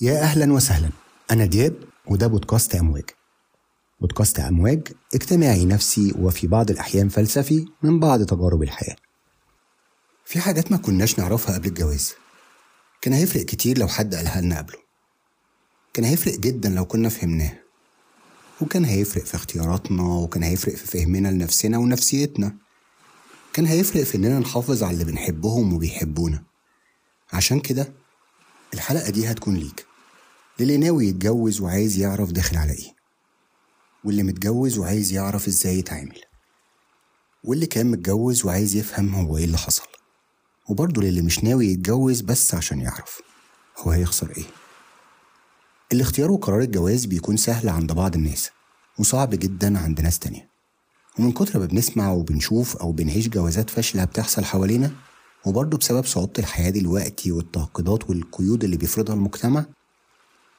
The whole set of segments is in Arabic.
يا أهلا وسهلا. أنا دياب وده بودكاست أمواج. بودكاست أمواج اجتماعي نفسي وفي بعض الأحيان فلسفي من بعض تجارب الحياة. في حاجات ما كناش نعرفها قبل الجواز. كان هيفرق كتير لو حد قالها لنا قبله. كان هيفرق جدا لو كنا فهمناه. وكان هيفرق في اختياراتنا وكان هيفرق في فهمنا لنفسنا ونفسيتنا. كان هيفرق في إننا نحافظ على اللي بنحبهم وبيحبونا. عشان كده الحلقة دي هتكون ليك. للي ناوي يتجوز وعايز يعرف داخل على إيه. واللي متجوز وعايز يعرف إزاي يتعامل. واللي كان متجوز وعايز يفهم هو إيه اللي حصل. وبرضه للي مش ناوي يتجوز بس عشان يعرف هو هيخسر إيه. الاختيار وقرار الجواز بيكون سهل عند بعض الناس وصعب جدا عند ناس تانية. ومن كتر ما بنسمع وبنشوف أو بنعيش جوازات فاشلة بتحصل حوالينا وبرضه بسبب صعوبة الحياة دلوقتي والتعقيدات والقيود اللي بيفرضها المجتمع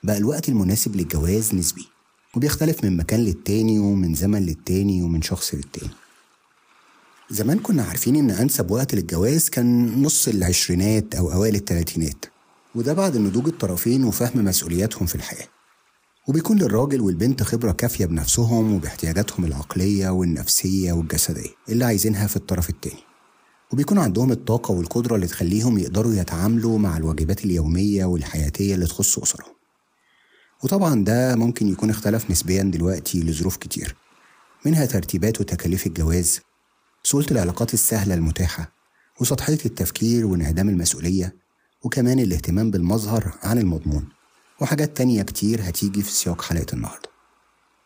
بقى الوقت المناسب للجواز نسبي وبيختلف من مكان للتاني ومن زمن للتاني ومن شخص للتاني. زمان كنا عارفين إن أنسب وقت للجواز كان نص العشرينات أو أوائل التلاتينات وده بعد نضوج الطرفين وفهم مسؤولياتهم في الحياة. وبيكون للراجل والبنت خبرة كافية بنفسهم وباحتياجاتهم العقلية والنفسية والجسدية اللي عايزينها في الطرف التاني. وبيكون عندهم الطاقة والقدرة اللي تخليهم يقدروا يتعاملوا مع الواجبات اليومية والحياتية اللي تخص أسرهم. وطبعا ده ممكن يكون اختلف نسبيا دلوقتي لظروف كتير منها ترتيبات وتكاليف الجواز سهولة العلاقات السهلة المتاحة وسطحية التفكير وانعدام المسؤولية وكمان الاهتمام بالمظهر عن المضمون وحاجات تانية كتير هتيجي في سياق حلقة النهاردة.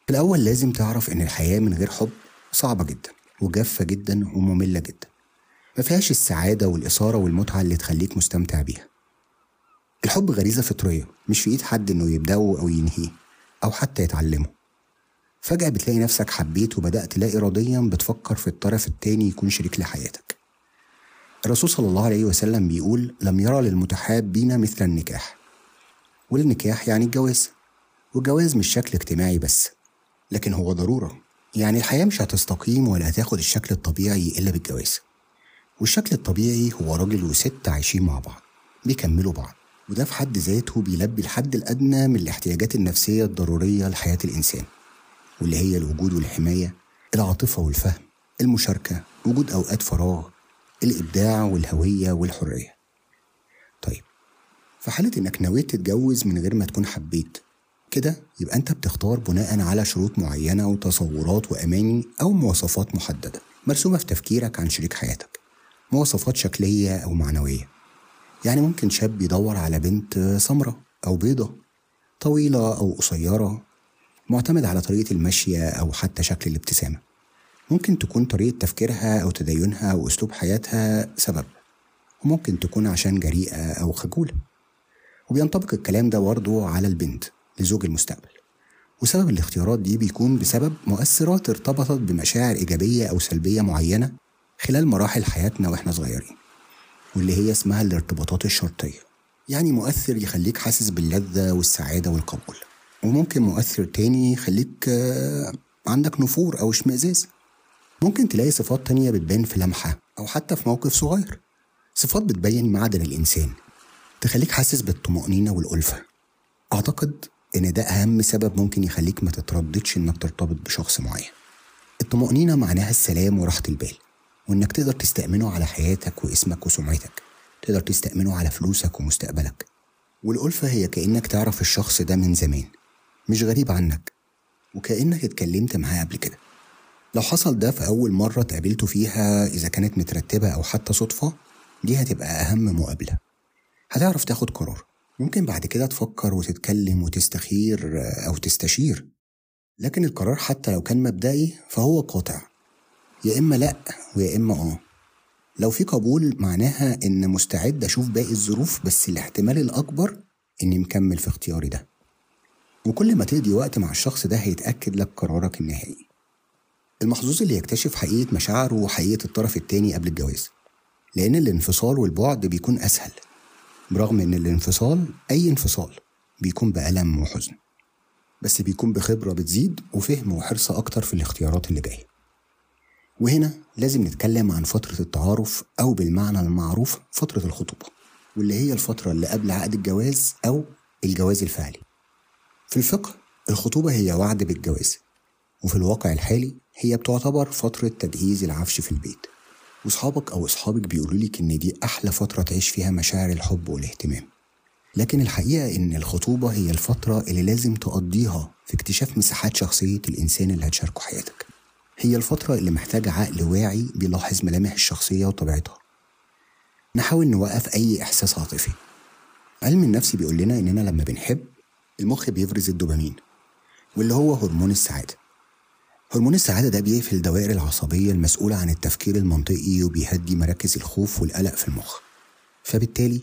في الأول لازم تعرف إن الحياة من غير حب صعبة جدا وجافة جدا ومملة جدا ما فيهاش السعادة والإثارة والمتعة اللي تخليك مستمتع بيها. الحب غريزة فطرية مش في إيد حد إنه يبدأه أو ينهيه أو حتى يتعلمه. فجأة بتلاقي نفسك حبيت وبدأت لا إراديا بتفكر في الطرف التاني يكون شريك لحياتك. الرسول صلى الله عليه وسلم بيقول لم يرى للمتحابين مثل النكاح والنكاح يعني الجواز والجواز مش شكل اجتماعي بس لكن هو ضرورة. يعني الحياة مش هتستقيم ولا هتاخد الشكل الطبيعي إلا بالجواز. والشكل الطبيعي هو راجل وست عايشين مع بعض بيكملوا بعض. وده في حد ذاته بيلبي الحد الأدنى من الاحتياجات النفسية الضرورية لحياة الإنسان واللي هي الوجود والحماية العاطفة والفهم المشاركة وجود أوقات فراغ الإبداع والهوية والحرية. طيب في حالة إنك نويت تتجوز من غير ما تكون حبيت كده يبقى أنت بتختار بناء على شروط معينة وتصورات وأماني أو مواصفات محددة مرسومة في تفكيرك عن شريك حياتك مواصفات شكلية أو معنوية. يعني ممكن شاب يدور على بنت سمرة أو بيضة طويلة أو قصيرة معتمد على طريقة المشية أو حتى شكل الابتسامة. ممكن تكون طريقة تفكيرها أو تدينها أو أسلوب حياتها سبب. وممكن تكون عشان جريئة أو خجولة وبينطبق الكلام ده برضه على البنت لزوج المستقبل. وسبب الاختيارات دي بيكون بسبب مؤثرات ارتبطت بمشاعر إيجابية أو سلبية معينة خلال مراحل حياتنا وإحنا صغيرين. واللي هي اسمها الارتباطات الشرطية. يعني مؤثر يخليك حاسس باللذة والسعادة والقبول. وممكن مؤثر تاني يخليك آه، عندك نفور أو اشمئزاز. ممكن تلاقي صفات تانية بتبان في لمحة أو حتى في موقف صغير. صفات بتبين معدن الإنسان. تخليك حاسس بالطمأنينة والألفة. أعتقد إن ده أهم سبب ممكن يخليك ما تترددش إنك ترتبط بشخص معين. الطمأنينة معناها السلام وراحة البال. وإنك تقدر تستأمنه على حياتك واسمك وسمعتك. تقدر تستأمنه على فلوسك ومستقبلك. والألفة هي كأنك تعرف الشخص ده من زمان مش غريب عنك وكأنك اتكلمت معاه قبل كده. لو حصل ده في أول مرة تقابلته فيها إذا كانت مترتبة أو حتى صدفة دي هتبقى أهم مقابلة. هتعرف تاخد قرار. ممكن بعد كده تفكر وتتكلم وتستخير أو تستشير. لكن القرار حتى لو كان مبدئي فهو قاطع. يا إما لأ ويا إما آه. لو في قبول معناها إن مستعد أشوف باقي الظروف بس الاحتمال الأكبر إني مكمل في اختياري ده. وكل ما تقضي وقت مع الشخص ده هيتأكد لك قرارك النهائي. المحظوظ اللي يكتشف حقيقة مشاعره وحقيقة الطرف التاني قبل الجواز. لأن الانفصال والبعد بيكون أسهل. برغم إن الانفصال أي انفصال بيكون بألم وحزن. بس بيكون بخبرة بتزيد وفهم وحرص أكتر في الاختيارات اللي جاية وهنا لازم نتكلم عن فترة التعارف أو بالمعنى المعروف فترة الخطوبة واللي هي الفترة اللي قبل عقد الجواز أو الجواز الفعلي. في الفقه الخطوبة هي وعد بالجواز وفي الواقع الحالي هي بتعتبر فترة تجهيز العفش في البيت. وصحابك أو أصحابك بيقولوا لك إن دي أحلى فترة تعيش فيها مشاعر الحب والاهتمام. لكن الحقيقة إن الخطوبة هي الفترة اللي لازم تقضيها في اكتشاف مساحات شخصية الإنسان اللي هتشاركه حياتك. هي الفترة اللي محتاجة عقل واعي بيلاحظ ملامح الشخصية وطبيعتها. نحاول نوقف أي إحساس عاطفي. علم النفس بيقول لنا إننا لما بنحب المخ بيفرز الدوبامين واللي هو هرمون السعادة. هرمون السعادة ده بيقفل الدوائر العصبية المسؤولة عن التفكير المنطقي وبيهدي مراكز الخوف والقلق في المخ. فبالتالي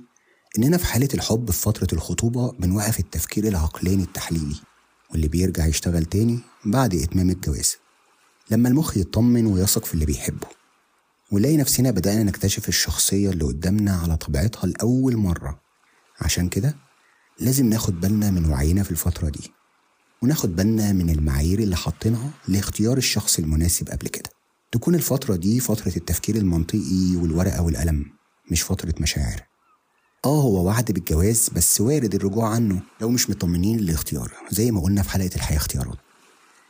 إننا في حالة الحب في فترة الخطوبة بنوقف التفكير العقلاني التحليلي واللي بيرجع يشتغل تاني بعد إتمام الجواز. لما المخ يطمن ويثق في اللي بيحبه ونلاقي نفسنا بدأنا نكتشف الشخصية اللي قدامنا على طبيعتها لأول مرة. عشان كده لازم ناخد بالنا من وعينا في الفترة دي وناخد بالنا من المعايير اللي حاطينها لاختيار الشخص المناسب قبل كده. تكون الفترة دي فترة التفكير المنطقي والورقة والقلم مش فترة مشاعر. آه هو وعد بالجواز بس وارد الرجوع عنه لو مش مطمنين للاختيار زي ما قلنا في حلقة الحياة اختيارات.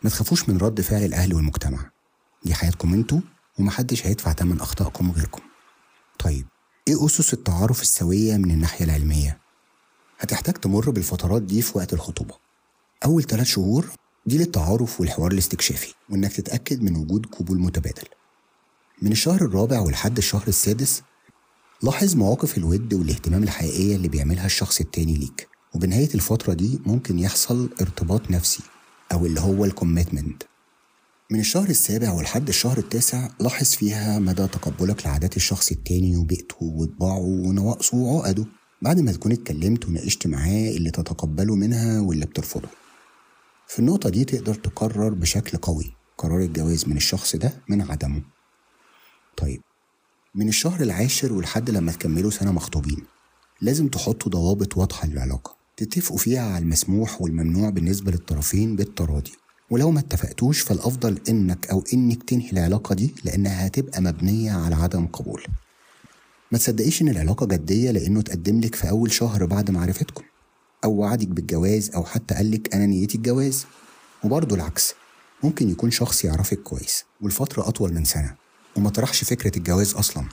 ما تخافوش من رد فعل الأهل والمجتمع. دي حياتكم أنتوا ومحدش هيدفع تمن أخطائكم غيركم. طيب إيه أسس التعارف السوية من الناحية العلمية؟ هتحتاج تمر بالفترات دي في وقت الخطوبة. أول ثلاث شهور دي للتعارف والحوار الاستكشافي وإنك تتأكد من وجود قبول متبادل. من الشهر الرابع ولحد الشهر السادس لاحظ مواقف الود والاهتمام الحقيقية اللي بيعملها الشخص التاني ليك. وبنهاية الفترة دي ممكن يحصل ارتباط نفسي. أو اللي هو الكوميتمنت من الشهر السابع ولحد الشهر التاسع لاحظ فيها مدى تقبلك لعادات الشخص التاني وبيئته وطباعه ونواقصه وعقده بعد ما تكون اتكلمت وناقشت معاه اللي تتقبله منها واللي بترفضه. في النقطة دي تقدر تقرر بشكل قوي قرار الجواز من الشخص ده من عدمه. طيب من الشهر العاشر ولحد لما تكملوا سنة مخطوبين لازم تحطوا ضوابط واضحة للعلاقة. تتفقوا فيها على المسموح والممنوع بالنسبة للطرفين بالتراضي. ولو ما اتفقتوش فالأفضل إنك أو إنك تنهي العلاقة دي لأنها هتبقى مبنية على عدم قبول. ما تصدقيش إن العلاقة جدية لأنه تقدم لك في أول شهر بعد معرفتكم. أو وعدك بالجواز أو حتى قالك أنا نيتي الجواز. وبرضه العكس ممكن يكون شخص يعرفك كويس والفترة أطول من سنة. وما طرحش فكرة الجواز أصلا.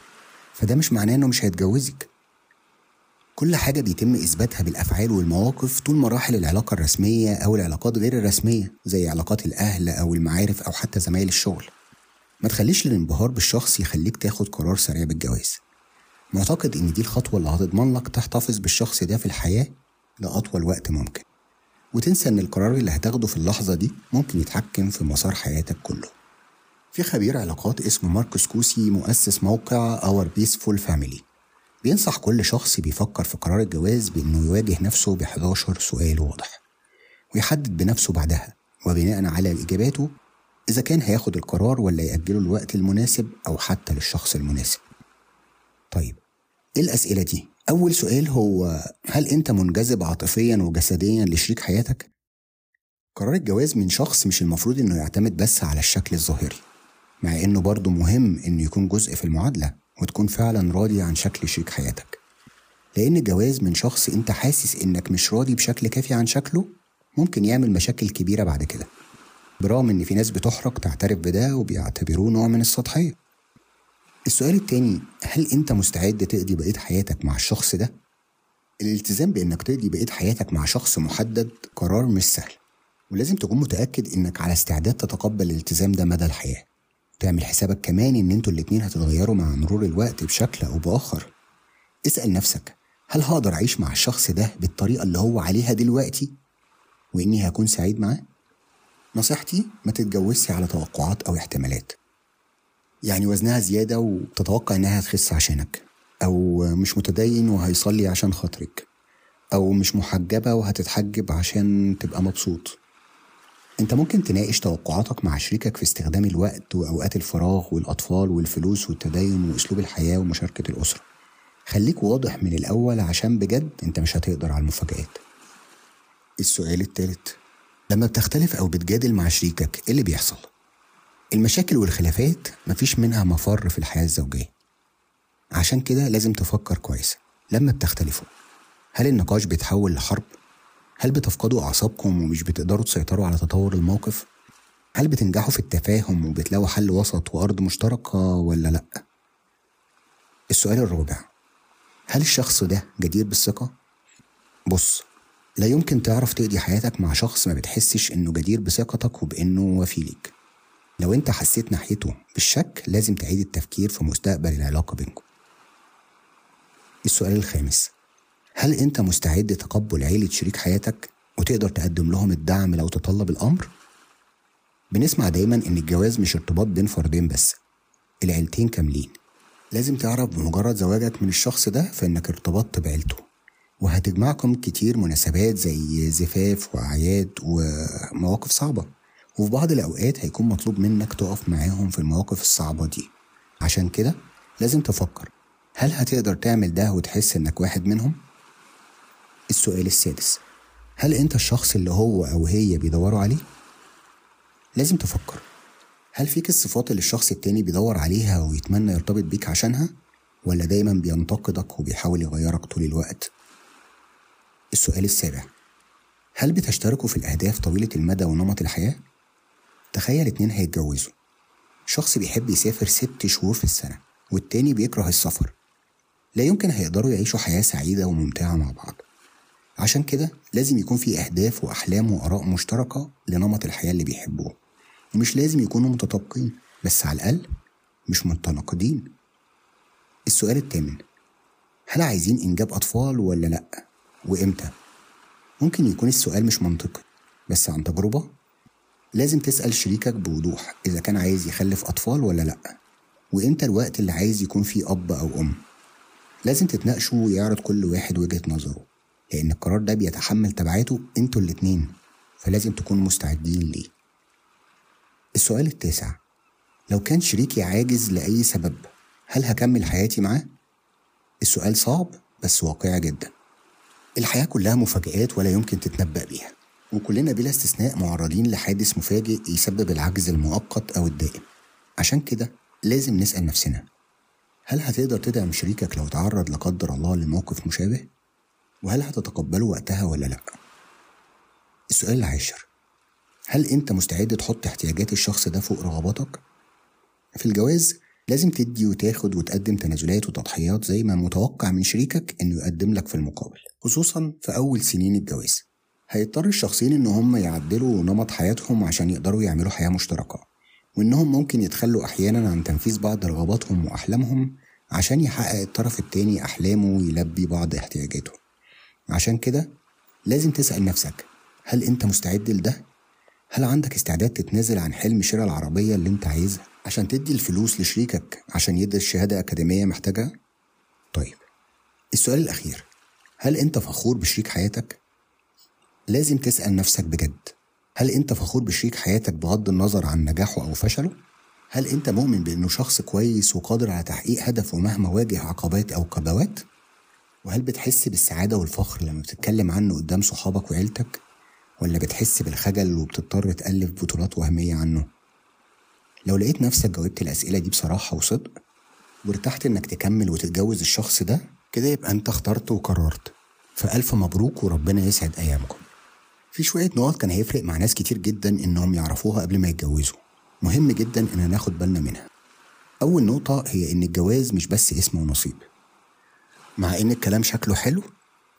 فده مش معناه إنه مش هيتجوزك. كل حاجة بيتم إثباتها بالأفعال والمواقف طول مراحل العلاقة الرسمية أو العلاقات غير الرسمية زي علاقات الأهل أو المعارف أو حتى زمايل الشغل. ما تخليش الانبهار بالشخص يخليك تاخد قرار سريع بالجواز. معتقد إن دي الخطوة اللي هتضمن لك تحتفظ بالشخص ده في الحياة لأطول وقت ممكن. وتنسى إن القرار اللي هتاخده في اللحظة دي ممكن يتحكم في مسار حياتك كله. في خبير علاقات اسمه ماركوس كوسي مؤسس موقع Our Peaceful Family. بينصح كل شخص بيفكر في قرار الجواز بإنه يواجه نفسه ب 11 سؤال واضح ويحدد بنفسه بعدها وبناء على إجاباته إذا كان هياخد القرار ولا يأجله الوقت المناسب أو حتى للشخص المناسب طيب إيه الأسئلة دي؟ أول سؤال هو هل أنت منجذب عاطفيا وجسديا لشريك حياتك؟ قرار الجواز من شخص مش المفروض إنه يعتمد بس على الشكل الظاهري مع إنه برضه مهم إنه يكون جزء في المعادلة وتكون فعلا راضي عن شكل شريك حياتك. لأن الجواز من شخص أنت حاسس إنك مش راضي بشكل كافي عن شكله ممكن يعمل مشاكل كبيرة بعد كده. برغم إن في ناس بتحرج تعترف بده وبيعتبروه نوع من السطحية. السؤال التاني هل أنت مستعد تقضي بقية حياتك مع الشخص ده؟ الالتزام بإنك تقضي بقية حياتك مع شخص محدد قرار مش سهل. ولازم تكون متأكد إنك على استعداد تتقبل الالتزام ده مدى الحياة. تعمل حسابك كمان إن أنتوا الاتنين هتتغيروا مع مرور الوقت بشكل أو بآخر. اسأل نفسك هل هقدر أعيش مع الشخص ده بالطريقة اللي هو عليها دلوقتي؟ وإني هكون سعيد معاه؟ نصيحتي ما تتجوزش على توقعات أو احتمالات. يعني وزنها زيادة وتتوقع إنها هتخس عشانك. أو مش متدين وهيصلي عشان خاطرك. أو مش محجبة وهتتحجب عشان تبقى مبسوط. انت ممكن تناقش توقعاتك مع شريكك في استخدام الوقت وأوقات الفراغ والأطفال والفلوس والتدين وأسلوب الحياة ومشاركة الأسرة. خليك واضح من الأول عشان بجد انت مش هتقدر على المفاجآت. السؤال التالت لما بتختلف أو بتجادل مع شريكك إيه اللي بيحصل؟ المشاكل والخلافات مفيش منها مفر في الحياة الزوجية. عشان كده لازم تفكر كويس لما بتختلفوا. هل النقاش بيتحول لحرب؟ هل بتفقدوا أعصابكم ومش بتقدروا تسيطروا على تطور الموقف؟ هل بتنجحوا في التفاهم وبتلاقوا حل وسط وأرض مشتركة ولا لأ؟ السؤال الرابع هل الشخص ده جدير بالثقة؟ بص لا يمكن تعرف تقضي حياتك مع شخص ما بتحسش إنه جدير بثقتك وبإنه وفي ليك لو أنت حسيت ناحيته بالشك لازم تعيد التفكير في مستقبل العلاقة بينكم السؤال الخامس هل أنت مستعد تقبل عيلة شريك حياتك وتقدر تقدم لهم الدعم لو تطلب الأمر؟ بنسمع دايما إن الجواز مش ارتباط بين فردين بس العيلتين كاملين لازم تعرف بمجرد زواجك من الشخص ده فإنك ارتبطت بعيلته وهتجمعكم كتير مناسبات زي زفاف وأعياد ومواقف صعبة وفي بعض الأوقات هيكون مطلوب منك تقف معاهم في المواقف الصعبة دي عشان كده لازم تفكر هل هتقدر تعمل ده وتحس إنك واحد منهم؟ السؤال السادس هل أنت الشخص اللي هو أو هي بيدوروا عليه؟ لازم تفكر هل فيك الصفات اللي الشخص التاني بيدور عليها ويتمنى يرتبط بيك عشانها؟ ولا دايما بينتقدك وبيحاول يغيرك طول الوقت؟ السؤال السابع هل بتشتركوا في الأهداف طويلة المدى ونمط الحياة؟ تخيل اتنين هيتجوزوا شخص بيحب يسافر ست شهور في السنة والتاني بيكره السفر لا يمكن هيقدروا يعيشوا حياة سعيدة وممتعة مع بعض عشان كده لازم يكون في أهداف وأحلام وآراء مشتركة لنمط الحياة اللي بيحبوه. ومش لازم يكونوا متطابقين بس على الأقل مش متناقضين. السؤال الثامن هل عايزين إنجاب أطفال ولا لأ؟ وإمتى؟ ممكن يكون السؤال مش منطقي بس عن تجربة. لازم تسأل شريكك بوضوح إذا كان عايز يخلف أطفال ولا لأ. وإمتى الوقت اللي عايز يكون فيه أب أو أم؟ لازم تتناقشوا ويعرض كل واحد وجهة نظره. لأن القرار ده بيتحمل تبعاته أنتوا الاتنين فلازم تكونوا مستعدين ليه السؤال التاسع لو كان شريكي عاجز لأي سبب هل هكمل حياتي معاه؟ السؤال صعب بس واقعي جدا الحياة كلها مفاجآت ولا يمكن تتنبأ بيها وكلنا بلا استثناء معرضين لحادث مفاجئ يسبب العجز المؤقت أو الدائم عشان كده لازم نسأل نفسنا هل هتقدر تدعم شريكك لو تعرض لا قدر الله لموقف مشابه؟ وهل هتتقبله وقتها ولا لأ؟ السؤال العاشر هل أنت مستعد تحط احتياجات الشخص ده فوق رغباتك؟ في الجواز لازم تدي وتاخد وتقدم تنازلات وتضحيات زي ما متوقع من شريكك إنه يقدم لك في المقابل خصوصا في أول سنين الجواز هيضطر الشخصين إن هم يعدلوا نمط حياتهم عشان يقدروا يعملوا حياة مشتركة وإنهم ممكن يتخلوا أحيانا عن تنفيذ بعض رغباتهم وأحلامهم عشان يحقق الطرف التاني أحلامه ويلبي بعض احتياجاته عشان كده لازم تسأل نفسك هل أنت مستعد لده؟ هل عندك استعداد تتنازل عن حلم شراء العربية اللي أنت عايزها عشان تدي الفلوس لشريكك عشان يدرس شهادة أكاديمية محتاجها؟ طيب السؤال الأخير هل أنت فخور بشريك حياتك؟ لازم تسأل نفسك بجد هل أنت فخور بشريك حياتك بغض النظر عن نجاحه أو فشله؟ هل أنت مؤمن بأنه شخص كويس وقادر على تحقيق هدفه مهما واجه عقبات أو كبوات؟ وهل بتحس بالسعادة والفخر لما بتتكلم عنه قدام صحابك وعيلتك؟ ولا بتحس بالخجل وبتضطر تألف بطولات وهمية عنه؟ لو لقيت نفسك جاوبت الأسئلة دي بصراحة وصدق وارتحت إنك تكمل وتتجوز الشخص ده كده يبقى أنت اخترت وقررت. فألف مبروك وربنا يسعد أيامكم. في شوية نقط كان هيفرق مع ناس كتير جدا إنهم يعرفوها قبل ما يتجوزوا. مهم جدا إن ناخد بالنا منها. أول نقطة هي إن الجواز مش بس اسم ونصيب. مع إن الكلام شكله حلو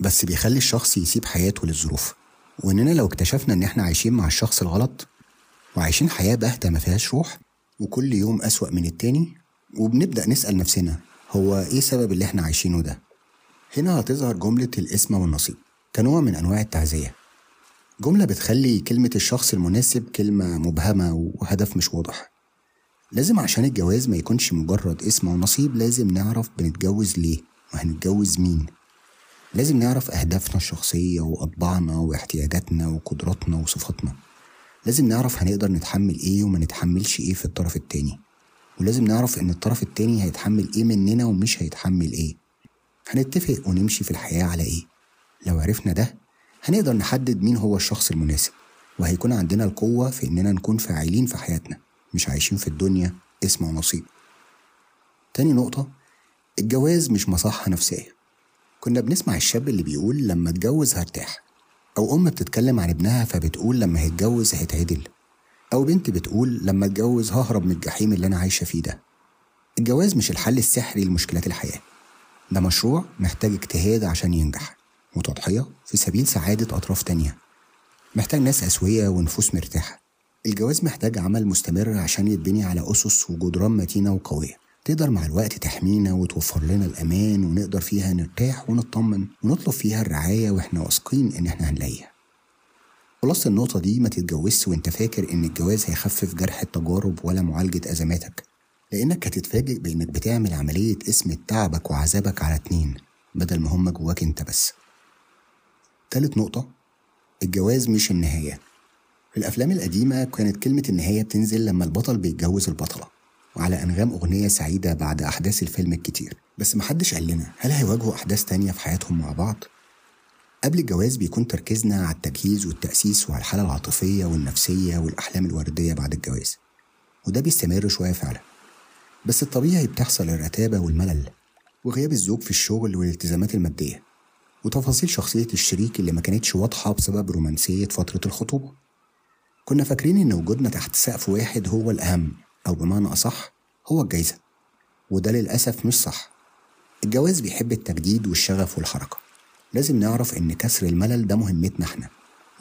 بس بيخلي الشخص يسيب حياته للظروف. وإننا لو اكتشفنا إن إحنا عايشين مع الشخص الغلط وعايشين حياة باهتة ما فيهاش روح وكل يوم أسوأ من التاني وبنبدأ نسأل نفسنا هو إيه سبب اللي إحنا عايشينه ده؟ هنا هتظهر جملة الاسم والنصيب كنوع من أنواع التعزية. جملة بتخلي كلمة الشخص المناسب كلمة مبهمة وهدف مش واضح. لازم عشان الجواز ما يكونش مجرد اسم ونصيب لازم نعرف بنتجوز ليه. وهنتجوز مين؟ لازم نعرف أهدافنا الشخصية وأطباعنا واحتياجاتنا وقدراتنا وصفاتنا. لازم نعرف هنقدر نتحمل إيه وما نتحملش إيه في الطرف التاني. ولازم نعرف إن الطرف التاني هيتحمل إيه مننا ومش هيتحمل إيه. هنتفق ونمشي في الحياة على إيه. لو عرفنا ده هنقدر نحدد مين هو الشخص المناسب. وهيكون عندنا القوة في إننا نكون فاعلين في حياتنا مش عايشين في الدنيا اسم ونصيب. تاني نقطة الجواز مش مصحة نفسية. كنا بنسمع الشاب اللي بيقول لما اتجوز هرتاح أو أم بتتكلم عن ابنها فبتقول لما هيتجوز هيتعدل أو بنت بتقول لما اتجوز ههرب من الجحيم اللي أنا عايشة فيه ده. الجواز مش الحل السحري لمشكلات الحياة. ده مشروع محتاج اجتهاد عشان ينجح وتضحية في سبيل سعادة أطراف تانية. محتاج ناس أسوية ونفوس مرتاحة. الجواز محتاج عمل مستمر عشان يتبني على أسس وجدران متينة وقوية. تقدر مع الوقت تحمينا وتوفر لنا الأمان ونقدر فيها نرتاح ونطمن ونطلب فيها الرعاية وإحنا واثقين إن إحنا هنلاقيها. خلاصة النقطة دي ما تتجوزش وإنت فاكر إن الجواز هيخفف جرح التجارب ولا معالجة أزماتك. لأنك هتتفاجئ بإنك بتعمل عملية اسم تعبك وعذابك على اتنين بدل ما هما جواك إنت بس. تالت نقطة الجواز مش النهاية. في الأفلام القديمة كانت كلمة النهاية بتنزل لما البطل بيتجوز البطلة. وعلى أنغام أغنية سعيدة بعد أحداث الفيلم الكتير. بس محدش قال لنا هل هيواجهوا أحداث تانية في حياتهم مع بعض؟ قبل الجواز بيكون تركيزنا على التجهيز والتأسيس وعلى الحالة العاطفية والنفسية والأحلام الوردية بعد الجواز. وده بيستمر شوية فعلا. بس الطبيعي بتحصل الرتابة والملل وغياب الزوج في الشغل والالتزامات المادية وتفاصيل شخصية الشريك اللي ما كانتش واضحة بسبب رومانسية فترة الخطوبة. كنا فاكرين إن وجودنا تحت سقف واحد هو الأهم. أو بمعنى أصح هو الجايزة. وده للأسف مش صح. الجواز بيحب التجديد والشغف والحركة. لازم نعرف إن كسر الملل ده مهمتنا إحنا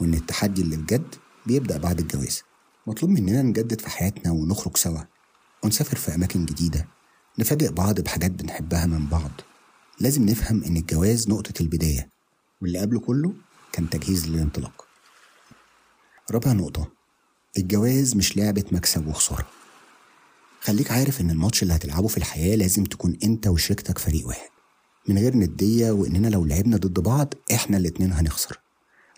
وإن التحدي اللي بجد بيبدأ بعد الجواز. مطلوب مننا نجدد في حياتنا ونخرج سوا ونسافر في أماكن جديدة نفاجئ بعض بحاجات بنحبها من بعض. لازم نفهم إن الجواز نقطة البداية واللي قبله كله كان تجهيز للانطلاق. رابع نقطة الجواز مش لعبة مكسب وخسارة. خليك عارف إن الماتش اللي هتلعبه في الحياة لازم تكون أنت وشريكتك فريق واحد. من غير ندية وإننا لو لعبنا ضد بعض إحنا الاتنين هنخسر.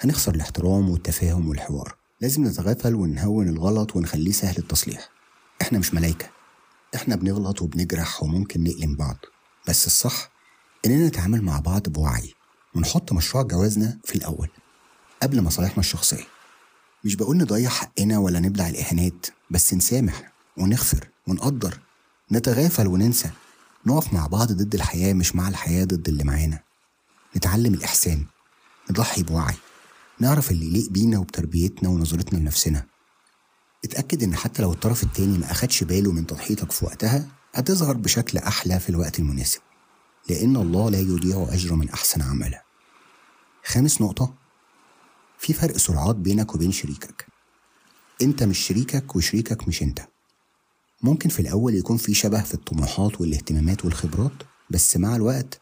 هنخسر الاحترام والتفاهم والحوار. لازم نتغافل ونهون الغلط ونخليه سهل التصليح. إحنا مش ملايكة. إحنا بنغلط وبنجرح وممكن نألم بعض. بس الصح إننا نتعامل مع بعض بوعي ونحط مشروع جوازنا في الأول. قبل مصالحنا الشخصية. مش بقول نضيع حقنا ولا نبلع الإهانات بس نسامح. ونغفر ونقدر نتغافل وننسى. نقف مع بعض ضد الحياة مش مع الحياة ضد اللي معانا. نتعلم الإحسان نضحي بوعي نعرف اللي يليق بينا وبتربيتنا ونظرتنا لنفسنا. اتأكد إن حتى لو الطرف التاني ما أخدش باله من تضحيتك في وقتها هتظهر بشكل أحلى في الوقت المناسب. لأن الله لا يضيع أجر من أحسن عملا خامس نقطة. في فرق سرعات بينك وبين شريكك. أنت مش شريكك وشريكك مش أنت. ممكن في الأول يكون في شبه في الطموحات والاهتمامات والخبرات بس مع الوقت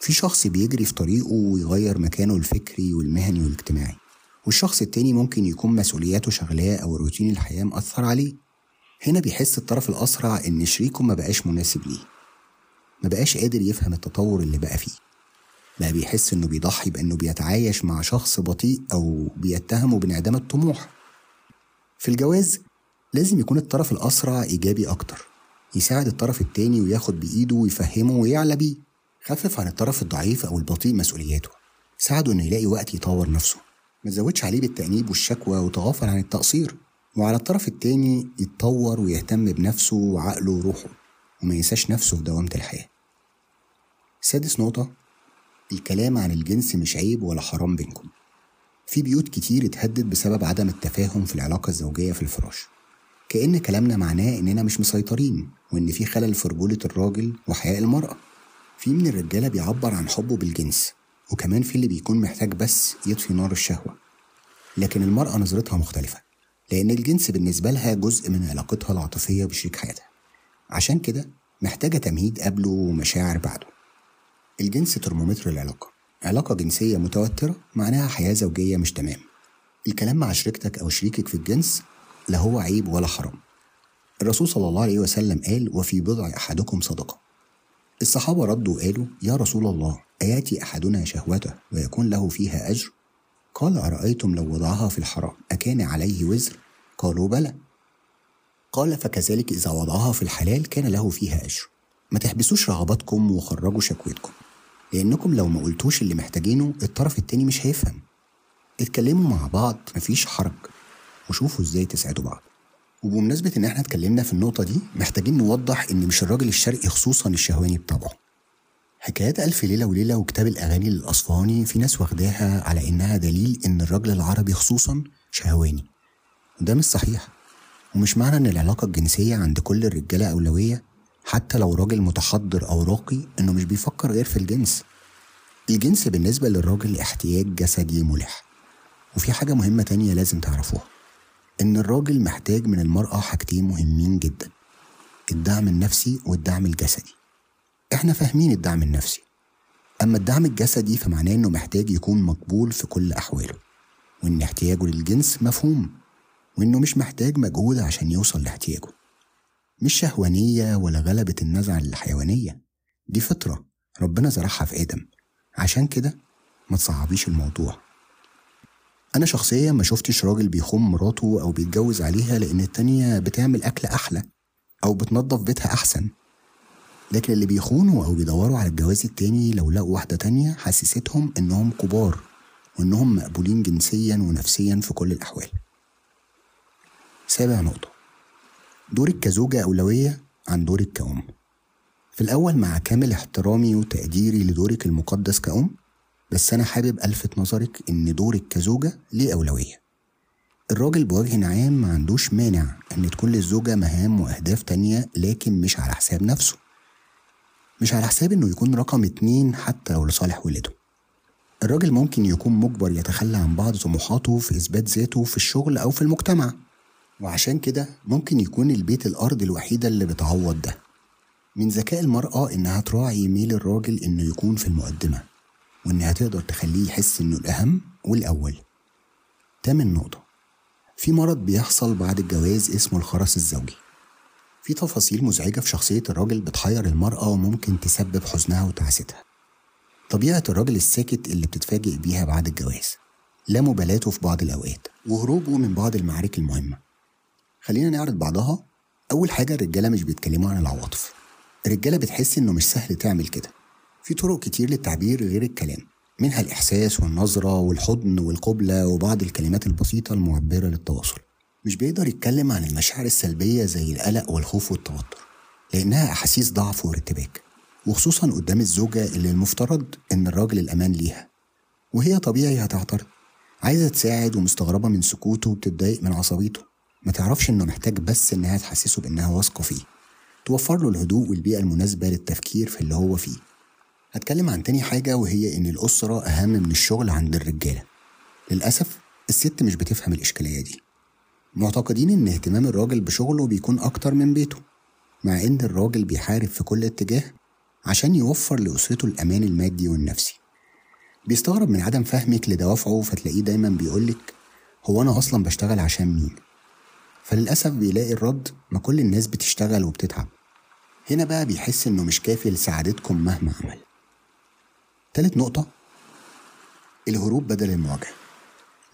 في شخص بيجري في طريقه ويغير مكانه الفكري والمهني والاجتماعي والشخص التاني ممكن يكون مسؤولياته شغلاه أو روتين الحياة مأثر عليه. هنا بيحس الطرف الأسرع إن شريكه ما بقاش مناسب ليه ما بقاش قادر يفهم التطور اللي بقى فيه. بقى بيحس إنه بيضحي بإنه بيتعايش مع شخص بطيء أو بيتهمه بانعدام الطموح. في الجواز لازم يكون الطرف الأسرع إيجابي أكتر يساعد الطرف التاني وياخد بإيده ويفهمه ويعلى بيه خفف عن الطرف الضعيف أو البطيء مسؤولياته ساعده إنه يلاقي وقت يطور نفسه. ما تزودش عليه بالتأنيب والشكوى وتغافل عن التقصير وعلى الطرف التاني يتطور ويهتم بنفسه وعقله وروحه وما ينساش نفسه في دوامة الحياة. سادس نقطة الكلام عن الجنس مش عيب ولا حرام بينكم. في بيوت كتير اتهدد بسبب عدم التفاهم في العلاقة الزوجية في الفراش. كأن كلامنا معناه إننا مش مسيطرين وإن في خلل في رجولة الراجل وحياء المرأة. في من الرجالة بيعبر عن حبه بالجنس وكمان في اللي بيكون محتاج بس يطفي نار الشهوة. لكن المرأة نظرتها مختلفة لأن الجنس بالنسبة لها جزء من علاقتها العاطفية بشريك حياتها. عشان كده محتاجة تمهيد قبله ومشاعر بعده. الجنس ترمومتر العلاقة. علاقة جنسية متوترة معناها حياة زوجية مش تمام. الكلام مع شريكتك أو شريكك في الجنس لا هو عيب ولا حرام. الرسول صلى الله عليه وسلم قال وفي بضع أحدكم صدقة. الصحابة ردوا وقالوا يا رسول الله أيأتي أحدنا شهوته ويكون له فيها أجر؟ قال أرأيتم لو وضعها في الحرام أكان عليه وزر؟ قالوا بلى. قال فكذلك إذا وضعها في الحلال كان له فيها أجر. ما تحبسوش رغباتكم وخرجوا شكوتكم لأنكم لو ما قلتوش اللي محتاجينه الطرف التاني مش هيفهم. اتكلموا مع بعض مفيش حرج. وشوفوا إزاي تساعدوا بعض. وبمناسبة إن إحنا اتكلمنا في النقطة دي محتاجين نوضح إن مش الراجل الشرقي خصوصا الشهواني بطبعه. حكايات ألف ليلة وليلة وكتاب الأغاني للأصفهاني في ناس واخداها على إنها دليل إن الراجل العربي خصوصا شهواني. ده مش صحيح. ومش معنى إن العلاقة الجنسية عند كل الرجالة أولوية حتى لو راجل متحضر أو راقي إنه مش بيفكر غير في الجنس. الجنس بالنسبة للراجل احتياج جسدي ملح. وفي حاجة مهمة تانية لازم تعرفوها. إن الراجل محتاج من المرأة حاجتين مهمين جدا الدعم النفسي والدعم الجسدي. إحنا فاهمين الدعم النفسي أما الدعم الجسدي فمعناه إنه محتاج يكون مقبول في كل أحواله وإن احتياجه للجنس مفهوم وإنه مش محتاج مجهود عشان يوصل لاحتياجه. مش شهوانية ولا غلبة النزعة الحيوانية دي فطرة ربنا زرعها في آدم. عشان كده ما تصعبيش الموضوع. أنا شخصيا ما شفتش راجل بيخون مراته أو بيتجوز عليها لأن التانية بتعمل أكل أحلى أو بتنظف بيتها أحسن. لكن اللي بيخونوا أو بيدوروا على الجواز التاني لو لقوا واحدة تانية حسستهم إنهم كبار وإنهم مقبولين جنسيا ونفسيا في كل الأحوال. سابع نقطة. دورك كزوجة أولوية عن دورك كأم. في الأول مع كامل احترامي وتقديري لدورك المقدس كأم بس أنا حابب ألفت نظرك إن دورك كزوجة ليه أولوية الراجل بوجه عام ما عندوش مانع إن تكون للزوجة مهام وأهداف تانية لكن مش على حساب نفسه. مش على حساب إنه يكون رقم اتنين حتى لو لصالح ولده الراجل ممكن يكون مجبر يتخلى عن بعض طموحاته في إثبات ذاته في الشغل أو في المجتمع. وعشان كده ممكن يكون البيت الأرض الوحيدة اللي بتعوض ده. من ذكاء المرأة إنها تراعي ميل الراجل إنه يكون في المقدمة. وإنها تقدر تخليه يحس إنه الأهم والأول. تامن نقطة. في مرض بيحصل بعد الجواز اسمه الخرس الزوجي. في تفاصيل مزعجة في شخصية الراجل بتحير المرأة وممكن تسبب حزنها وتعاستها طبيعة الراجل الساكت اللي بتتفاجئ بيها بعد الجواز. لا مبالاته في بعض الأوقات. وهروبه من بعض المعارك المهمة. خلينا نعرض بعضها. أول حاجة الرجالة مش بيتكلموا عن العواطف. الرجالة بتحس إنه مش سهل تعمل كده. في طرق كتير للتعبير غير الكلام منها الإحساس والنظرة والحضن والقبلة وبعض الكلمات البسيطة المعبرة للتواصل. مش بيقدر يتكلم عن المشاعر السلبية زي القلق والخوف والتوتر لأنها أحاسيس ضعف وارتباك وخصوصا قدام الزوجة اللي المفترض إن الراجل الأمان ليها وهي طبيعي هتعترض. عايزة تساعد ومستغربة من سكوته وبتتضايق من عصبيته ما تعرفش إنه محتاج بس إنها تحسسه بإنها واثقة فيه توفر له الهدوء والبيئة المناسبة للتفكير في اللي هو فيه. هتكلم عن تاني حاجة وهي إن الأسرة أهم من الشغل عند الرجالة. للأسف الست مش بتفهم الإشكالية دي. معتقدين إن اهتمام الراجل بشغله بيكون أكتر من بيته مع إن الراجل بيحارب في كل اتجاه عشان يوفر لأسرته الأمان المادي والنفسي. بيستغرب من عدم فهمك لدوافعه فتلاقيه دايما بيقولك هو أنا أصلا بشتغل عشان مين؟ فللأسف بيلاقي الرد ما كل الناس بتشتغل وبتتعب. هنا بقى بيحس إنه مش كافي لسعادتكم مهما عمل. تالت نقطة الهروب بدل المواجهة.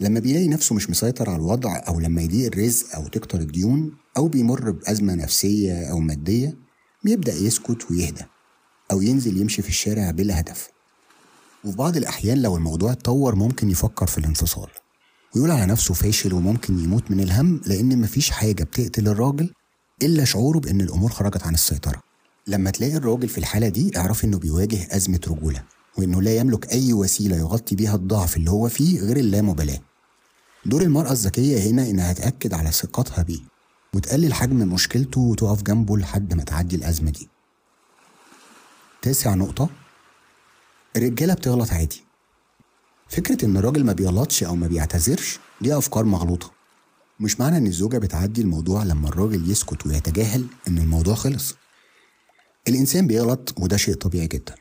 لما بيلاقي نفسه مش مسيطر على الوضع أو لما يضيق الرزق أو تكتر الديون أو بيمر بأزمة نفسية أو مادية بيبدأ يسكت ويهدى أو ينزل يمشي في الشارع بلا هدف. وفي بعض الأحيان لو الموضوع اتطور ممكن يفكر في الانفصال ويقول على نفسه فاشل وممكن يموت من الهم لأن مفيش حاجة بتقتل الراجل إلا شعوره بإن الأمور خرجت عن السيطرة. لما تلاقي الراجل في الحالة دي اعرف إنه بيواجه أزمة رجولة. وإنه لا يملك أي وسيلة يغطي بيها الضعف اللي هو فيه غير اللامبالاة. دور المرأة الذكية هنا إنها تأكد على ثقتها بيه وتقلل حجم مشكلته وتقف جنبه لحد ما تعدي الأزمة دي. تاسع نقطة الرجالة بتغلط عادي. فكرة إن الراجل ما بيغلطش أو ما بيعتذرش دي أفكار مغلوطة. مش معنى إن الزوجة بتعدي الموضوع لما الراجل يسكت ويتجاهل إن الموضوع خلص. الإنسان بيغلط وده شيء طبيعي جدا.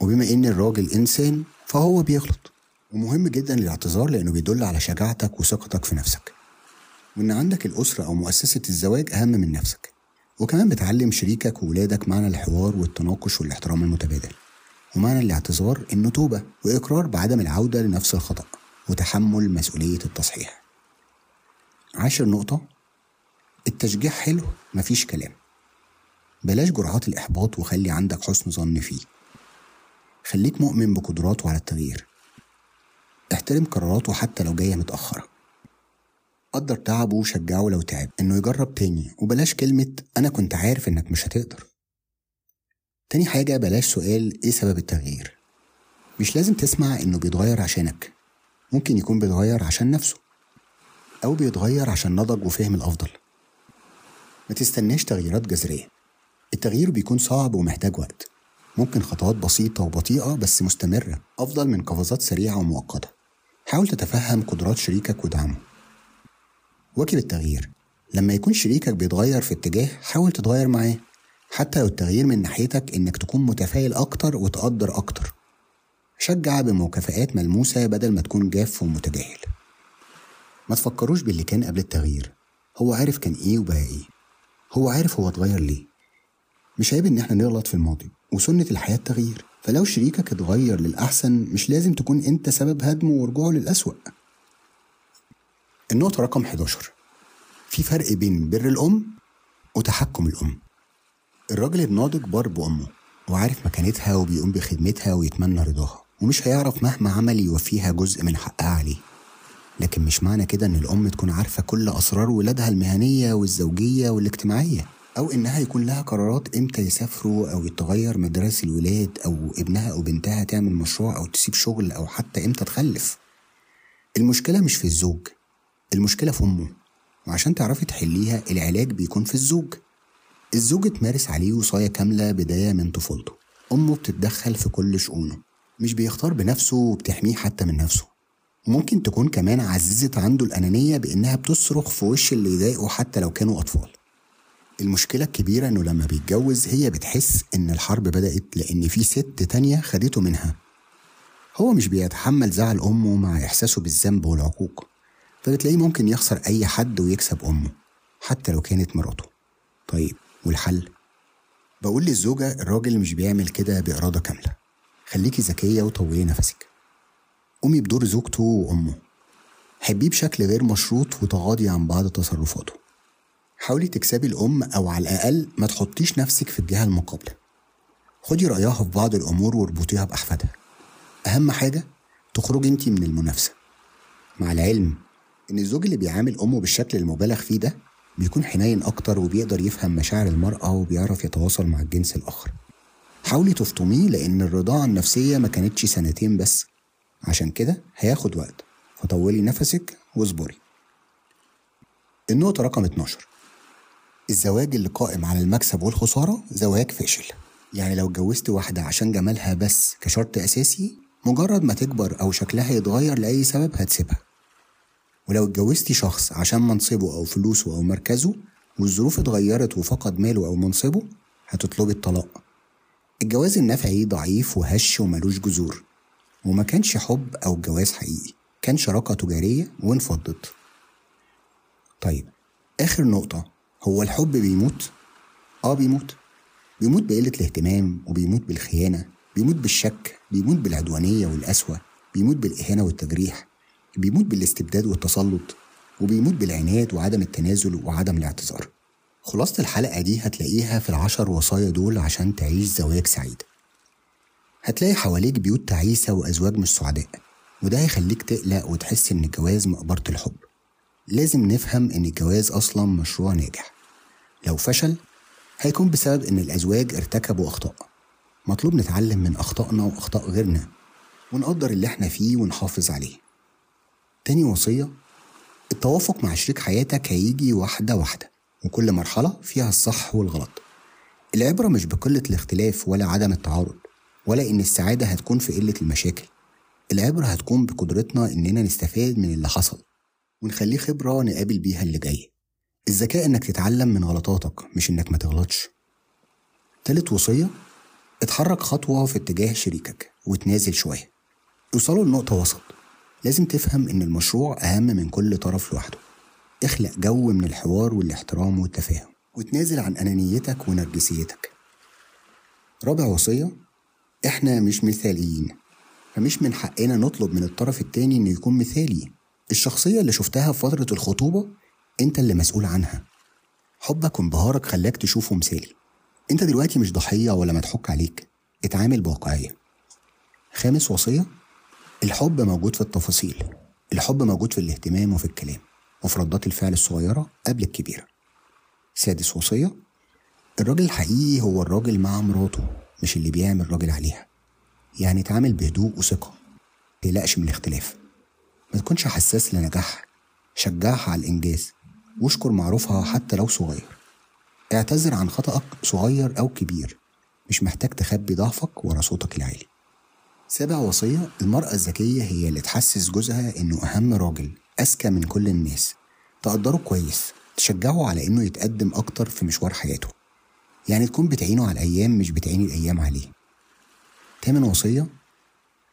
وبما إن الراجل إنسان فهو بيغلط. ومهم جدا الاعتذار لأنه بيدل على شجاعتك وثقتك في نفسك. وإن عندك الأسرة أو مؤسسة الزواج أهم من نفسك. وكمان بتعلم شريكك وولادك معنى الحوار والتناقش والاحترام المتبادل. ومعنى الاعتذار إنه توبة وإقرار بعدم العودة لنفس الخطأ وتحمل مسؤولية التصحيح. عاشر نقطة. التشجيع حلو مفيش كلام. بلاش جرعات الإحباط وخلي عندك حسن ظن فيه. خليك مؤمن بقدراته على التغيير. احترم قراراته حتى لو جاية متأخرة. قدر تعبه وشجعه لو تعب إنه يجرب تاني وبلاش كلمة أنا كنت عارف إنك مش هتقدر. تاني حاجة بلاش سؤال إيه سبب التغيير؟ مش لازم تسمع إنه بيتغير عشانك. ممكن يكون بيتغير عشان نفسه أو بيتغير عشان نضج وفهم الأفضل. ما تستناش تغييرات جذرية. التغيير بيكون صعب ومحتاج وقت. ممكن خطوات بسيطة وبطيئة بس مستمرة أفضل من قفزات سريعة ومؤقتة. حاول تتفهم قدرات شريكك ودعمه. واكب التغيير. لما يكون شريكك بيتغير في اتجاه حاول تتغير معاه. حتى لو التغيير من ناحيتك إنك تكون متفائل أكتر وتقدر أكتر. شجع بمكافآت ملموسة بدل ما تكون جاف ومتجاهل. ما تفكروش باللي كان قبل التغيير. هو عارف كان إيه وبقى إيه. هو عارف هو اتغير ليه. مش عيب إن إحنا نغلط في الماضي. وسنة الحياة تغيير. فلو شريكك اتغير للأحسن مش لازم تكون أنت سبب هدمه ورجوعه للأسوأ. النقطة رقم 11 في فرق بين بر الأم وتحكم الأم. الراجل الناضج بار بأمه وعارف مكانتها وبيقوم بخدمتها ويتمنى رضاها ومش هيعرف مهما عمل يوفيها جزء من حقها عليه. لكن مش معنى كده إن الأم تكون عارفة كل أسرار ولادها المهنية والزوجية والاجتماعية. أو إنها يكون لها قرارات إمتى يسافروا أو يتغير مدارس الولاد أو ابنها أو بنتها تعمل مشروع أو تسيب شغل أو حتى إمتى تخلف. المشكلة مش في الزوج المشكلة في أمه. وعشان تعرفي تحليها العلاج بيكون في الزوج. الزوج تمارس عليه وصاية كاملة بداية من طفولته. أمه بتتدخل في كل شؤونه. مش بيختار بنفسه وبتحميه حتى من نفسه. ممكن تكون كمان عززت عنده الأنانية بإنها بتصرخ في وش اللي يضايقه حتى لو كانوا أطفال. المشكلة الكبيرة إنه لما بيتجوز هي بتحس إن الحرب بدأت لأن في ست تانية خدته منها. هو مش بيتحمل زعل أمه مع إحساسه بالذنب والعقوق. فبتلاقيه ممكن يخسر أي حد ويكسب أمه حتى لو كانت مراته. طيب والحل؟ بقول للزوجة الراجل مش بيعمل كده بإرادة كاملة. خليكي ذكية وطولي نفسك. قومي بدور زوجته وأمه. حبيه بشكل غير مشروط وتغاضي عن بعض تصرفاته. حاولي تكسبي الأم أو على الأقل ما تحطيش نفسك في الجهة المقابلة. خدي رأيها في بعض الأمور واربطيها بأحفادها. أهم حاجة تخرجي انتي من المنافسة. مع العلم إن الزوج اللي بيعامل أمه بالشكل المبالغ فيه ده بيكون حنين أكتر وبيقدر يفهم مشاعر المرأة وبيعرف يتواصل مع الجنس الآخر. حاولي تفطميه لأن الرضاعة النفسية ما كانتش سنتين بس. عشان كده هياخد وقت. فطولي نفسك واصبري. النقطة رقم 12 الزواج اللي قائم على المكسب والخسارة زواج فاشل. يعني لو اتجوزت واحدة عشان جمالها بس كشرط أساسي مجرد ما تكبر أو شكلها يتغير لأي سبب هتسيبها. ولو اتجوزتي شخص عشان منصبه أو فلوسه أو مركزه والظروف اتغيرت وفقد ماله أو منصبه هتطلبي الطلاق. الجواز النفعي ضعيف وهش وملوش جذور. وما كانش حب أو جواز حقيقي كان شراكة تجارية وانفضت. طيب آخر نقطة. هو الحب بيموت؟ آه بيموت. بيموت بقلة الاهتمام وبيموت بالخيانة بيموت بالشك بيموت بالعدوانية والقسوة بيموت بالإهانة والتجريح بيموت بالاستبداد والتسلط وبيموت بالعناد وعدم التنازل وعدم الاعتذار. خلاصة الحلقة دي هتلاقيها في العشر وصايا دول عشان تعيش زواج سعيد. هتلاقي حواليك بيوت تعيسة وأزواج مش سعداء وده هيخليك تقلق وتحس إن الجواز مقبرة الحب. لازم نفهم إن الجواز أصلا مشروع ناجح. لو فشل هيكون بسبب إن الأزواج ارتكبوا أخطاء. مطلوب نتعلم من أخطائنا وأخطاء غيرنا ونقدر اللي إحنا فيه ونحافظ عليه. تاني وصية التوافق مع شريك حياتك هيجي واحدة واحدة وكل مرحلة فيها الصح والغلط. العبرة مش بقلة الاختلاف ولا عدم التعارض ولا إن السعادة هتكون في قلة المشاكل. العبرة هتكون بقدرتنا إننا نستفاد من اللي حصل ونخليه خبرة نقابل بيها اللي جاي. الذكاء إنك تتعلم من غلطاتك مش إنك ما تغلطش. تالت وصية اتحرك خطوة في اتجاه شريكك وتنازل شوية. توصلوا لنقطة وسط. لازم تفهم إن المشروع أهم من كل طرف لوحده. اخلق جو من الحوار والاحترام والتفاهم وتنازل عن أنانيتك ونرجسيتك. رابع وصية إحنا مش مثاليين. فمش من حقنا نطلب من الطرف التاني إنه يكون مثالي. الشخصية اللي شفتها في فترة الخطوبة أنت اللي مسؤول عنها. حبك وانبهارك خلاك تشوفه مثالي أنت دلوقتي مش ضحية ولا مضحوك عليك. اتعامل بواقعية. خامس وصية الحب موجود في التفاصيل. الحب موجود في الاهتمام وفي الكلام. وفي ردات الفعل الصغيرة قبل الكبيرة. سادس وصية الراجل الحقيقي هو الراجل مع مراته مش اللي بيعمل راجل عليها. يعني تعامل بهدوء وثقة. تقلقش من الاختلاف. ما تكونش حساس لنجاحها. شجعها على الإنجاز. واشكر معروفها حتى لو صغير. اعتذر عن خطأك صغير أو كبير. مش محتاج تخبي ضعفك ورا صوتك العالي. سابع وصية المرأة الذكية هي اللي تحسس جوزها إنه أهم راجل أذكى من كل الناس. تقدره كويس تشجعه على إنه يتقدم أكتر في مشوار حياته. يعني تكون بتعينه على الأيام مش بتعين الأيام عليه. تامن وصية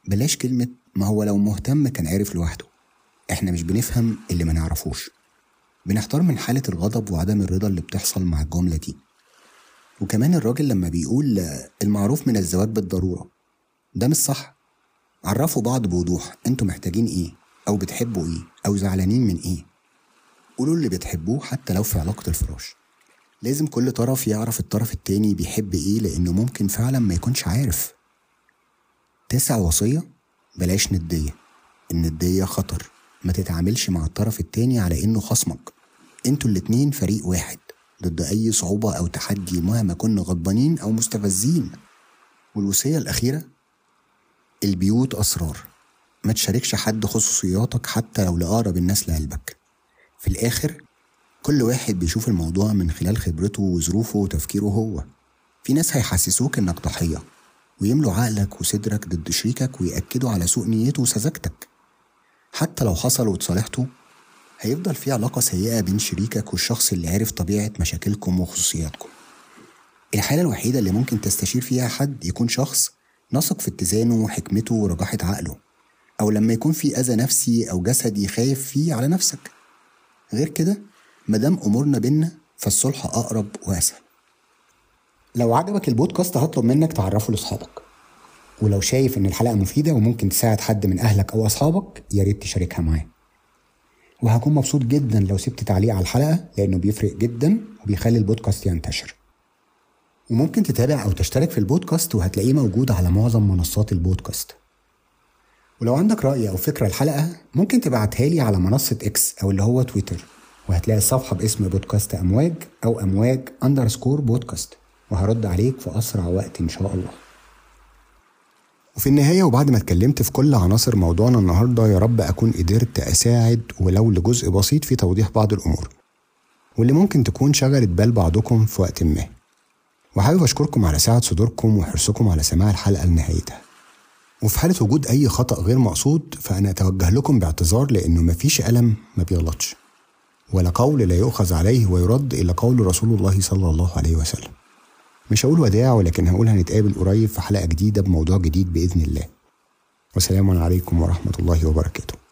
بلاش كلمة ما هو لو مهتم كان عارف لوحده إحنا مش بنفهم اللي ما نعرفوش. بنحتار من حالة الغضب وعدم الرضا اللي بتحصل مع الجملة دي. وكمان الراجل لما بيقول المعروف من الزواج بالضرورة. ده مش صح. عرفوا بعض بوضوح. أنتوا محتاجين إيه؟ أو بتحبوا إيه؟ أو زعلانين من إيه؟ قولوا اللي بتحبوه حتى لو في علاقة الفراش. لازم كل طرف يعرف الطرف التاني بيحب إيه لأنه ممكن فعلا ما يكونش عارف. تسع وصية بلاش ندية. الندية خطر. ما تتعاملش مع الطرف التاني على إنه خصمك. أنتوا الاتنين فريق واحد ضد أي صعوبة أو تحدي مهما كنا غضبانين أو مستفزين. والوصية الأخيرة البيوت أسرار. ما تشاركش حد خصوصياتك حتى لو لأقرب الناس لقلبك. في الآخر كل واحد بيشوف الموضوع من خلال خبرته وظروفه وتفكيره هو. في ناس هيحسسوك إنك ضحية ويملوا عقلك وصدرك ضد شريكك ويأكدوا على سوء نيته وسذاجتك. حتى لو حصل وتصالحتوا هيفضل في علاقة سيئة بين شريكك والشخص اللي عرف طبيعة مشاكلكم وخصوصياتكم. الحالة الوحيدة اللي ممكن تستشير فيها حد يكون شخص نثق في اتزانه وحكمته ورجاحة عقله أو لما يكون في أذى نفسي أو جسدي خايف فيه على نفسك. غير كده مادام أمورنا بينا فالصلح أقرب وأسهل. لو عجبك البودكاست هطلب منك تعرفه لأصحابك. ولو شايف إن الحلقة مفيدة وممكن تساعد حد من أهلك أو أصحابك يا ريت تشاركها معاه وهكون مبسوط جدا لو سبت تعليق على الحلقة لأنه بيفرق جدا وبيخلي البودكاست ينتشر. وممكن تتابع أو تشترك في البودكاست وهتلاقيه موجود على معظم منصات البودكاست. ولو عندك رأي أو فكرة لحلقة ممكن تبعتها لي على منصة إكس أو اللي هو تويتر وهتلاقي الصفحة باسم بودكاست أمواج أو أمواج underscore بودكاست وهرد عليك في أسرع وقت إن شاء الله. وفي النهاية وبعد ما اتكلمت في كل عناصر موضوعنا النهاردة يا رب أكون قدرت أساعد ولو لجزء بسيط في توضيح بعض الأمور. واللي ممكن تكون شغلت بال بعضكم في وقت ما. وحابب أشكركم على سعة صدوركم وحرصكم على سماع الحلقة لنهايتها. وفي حالة وجود أي خطأ غير مقصود فأنا أتوجه لكم باعتذار لأنه مفيش ألم ما بيغلطش. ولا قول لا يؤخذ عليه ويرد إلا قول رسول الله صلى الله عليه وسلم. مش هقول وداع ولكن هقول هنتقابل قريب في حلقة جديدة بموضوع جديد بإذن الله. وسلام عليكم ورحمة الله وبركاته.